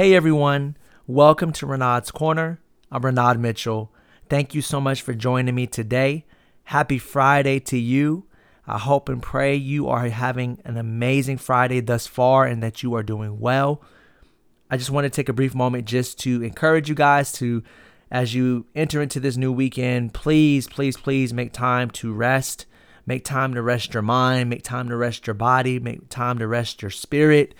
Hey everyone, welcome to Renaud's Corner. I'm Renaud Mitchell. Thank you so much for joining me today. Happy Friday to you. I hope and pray you are having an amazing Friday thus far and that you are doing well. I just want to take a brief moment just to encourage you guys to, as you enter into this new weekend, please, please, please make time to rest. Make time to rest your mind, make time to rest your body, make time to rest your spirit.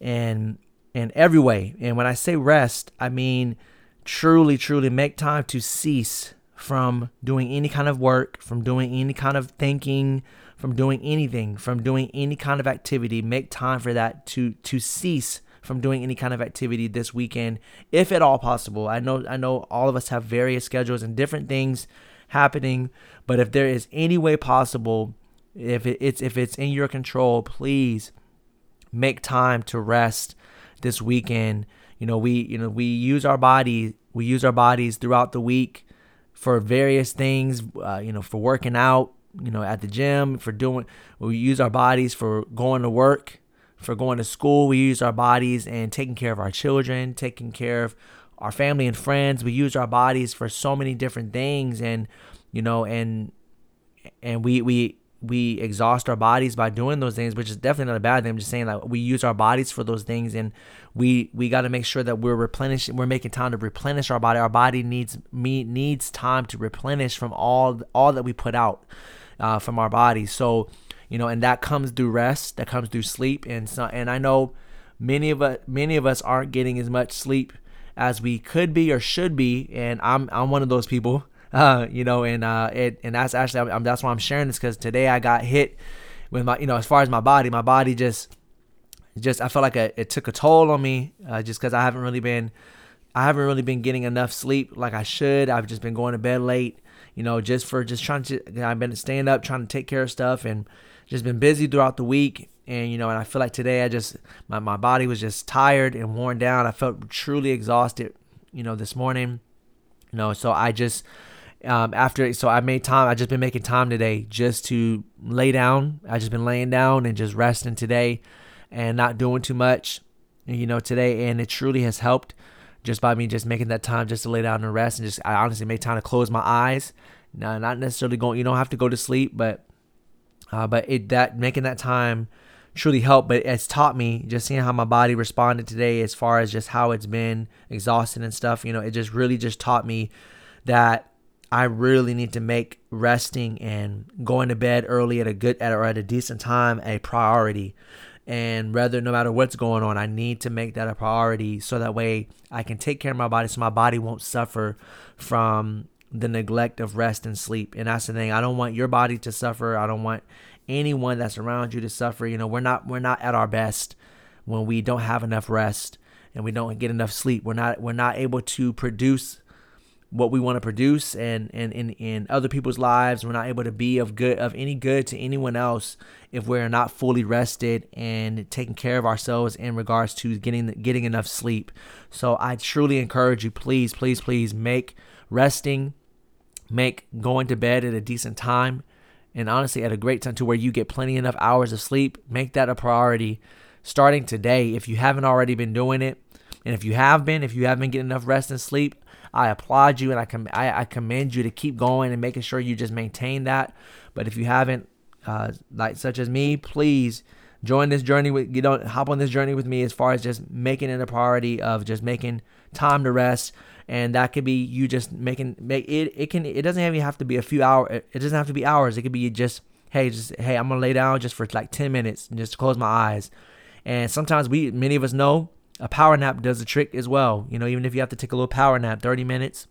And in every way. And when I say rest, I mean truly, truly make time to cease from doing any kind of work, from doing any kind of thinking, from doing anything, from doing any kind of activity. Make time for that to to cease from doing any kind of activity this weekend, if at all possible. I know I know all of us have various schedules and different things happening, but if there is any way possible, if it's if it's in your control, please make time to rest this weekend. You know, we you know we use our body we use our bodies throughout the week for various things. Uh, you know, for working out. You know, at the gym for doing. We use our bodies for going to work, for going to school. We use our bodies and taking care of our children, taking care of our family and friends. We use our bodies for so many different things, and you know, and and we we we exhaust our bodies by doing those things, which is definitely not a bad thing. I'm just saying that we use our bodies for those things, and we we got to make sure that we're replenishing. We're making time to replenish our body. Our body needs me needs time to replenish from all all that we put out uh, from our bodies. So you know, and that comes through rest. That comes through sleep, and so and I know many of us many of us aren't getting as much sleep as we could be or should be, and I'm I'm one of those people. Uh, you know, and uh, it and that's actually I'm, that's why I'm sharing this because today I got hit with my, you know, as far as my body, my body just, just I felt like a, it took a toll on me, uh, just because I haven't really been, I haven't really been getting enough sleep like I should. I've just been going to bed late, you know, just for just trying to, I've been staying up trying to take care of stuff and just been busy throughout the week. And you know, and I feel like today I just my my body was just tired and worn down. I felt truly exhausted, you know, this morning. You know, so I just um, after so I made time. I just been making time today just to lay down. I just been laying down and just resting today, and not doing too much, you know, today. And it truly has helped just by me just making that time just to lay down and rest, and just I honestly made time to close my eyes. Now, not necessarily going. You don't have to go to sleep, but uh, but it that making that time truly helped. But it's taught me just seeing how my body responded today, as far as just how it's been exhausted and stuff. You know, it just really just taught me that I really need to make resting and going to bed early at a good at or at a decent time a priority. And rather, no matter what's going on, I need to make that a priority so that way I can take care of my body so my body won't suffer from the neglect of rest and sleep. And that's the thing. I don't want your body to suffer. I don't want anyone that's around you to suffer. You know, we're not we're not at our best when we don't have enough rest and we don't get enough sleep. We're not we're not able to produce what we want to produce and, and in, in other people's lives. We're not able to be of good of any good to anyone else if we're not fully rested and taking care of ourselves in regards to getting getting enough sleep. So I truly encourage you, please, please, please make resting, make going to bed at a decent time, and honestly at a great time to where you get plenty enough hours of sleep. Make that a priority starting today if you haven't already been doing it. And if you have been, if you haven't been getting enough rest and sleep, I applaud you and I, com- I, I commend you to keep going and making sure you just maintain that. But if you haven't, uh, like such as me, please join this journey with you don't hop on this journey with me as far as just making it a priority of just making time to rest. And that could be you just making make it it can it doesn't even have to be a few hours it doesn't have to be hours. It could be just hey just hey i'm gonna lay down just for like 10 minutes and just close my eyes. And sometimes we many of us know a power nap does the trick as well. You know, even if you have to take a little power nap, 30 minutes.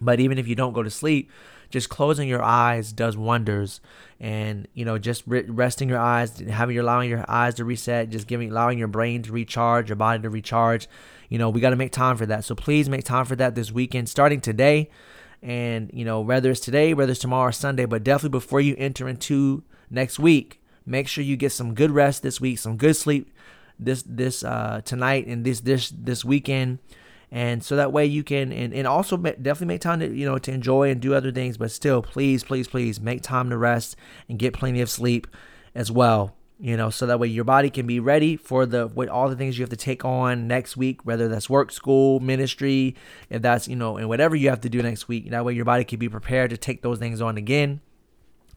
But even if you don't go to sleep, just closing your eyes does wonders. And you know, just re- resting your eyes, having your allowing your eyes to reset, just giving allowing your brain to recharge, your body to recharge. You know, we got to make time for that. So please make time for that this weekend, starting today. And you know, whether it's today, whether it's tomorrow or Sunday, but definitely before you enter into next week, make sure you get some good rest this week, some good sleep this this uh, tonight and this this this weekend and so that way you can and, and also definitely make time to you know to enjoy and do other things but still please please please make time to rest and get plenty of sleep as well you know, so that way your body can be ready for the what all the things you have to take on next week, whether that's work, school, ministry, if that's you know, and whatever you have to do next week. That way your body can be prepared to take those things on again.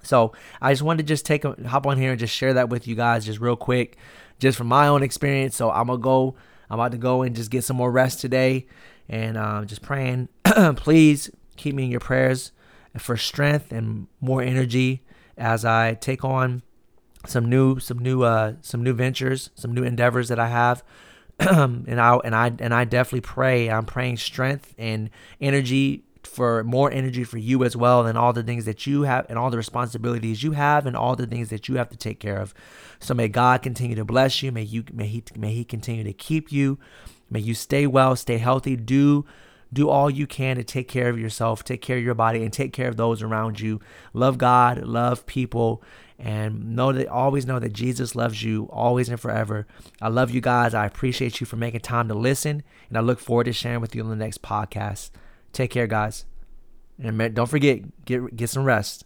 So I just wanted to just take a hop on here and just share that with you guys, just real quick, just from my own experience. So I'm gonna go. I'm about to go and just get some more rest today, and um, just praying. please keep me in your prayers for strength and more energy as I take on some new some new uh some new ventures, some new endeavors that I have. and I and I and I definitely pray. I'm praying strength and energy for more energy for you as well and all the things that you have and all the responsibilities you have and all the things that you have to take care of. So may God continue to bless you. May you may he may he continue to keep you. May you stay well, stay healthy. Do do all you can to take care of yourself, take care of your body, and take care of those around you. Love God, love people, and know that always know that Jesus loves you always and forever. I love you guys. I appreciate you for making time to listen, and I look forward to sharing with you on the next podcast. Take care, guys, and don't forget get get some rest.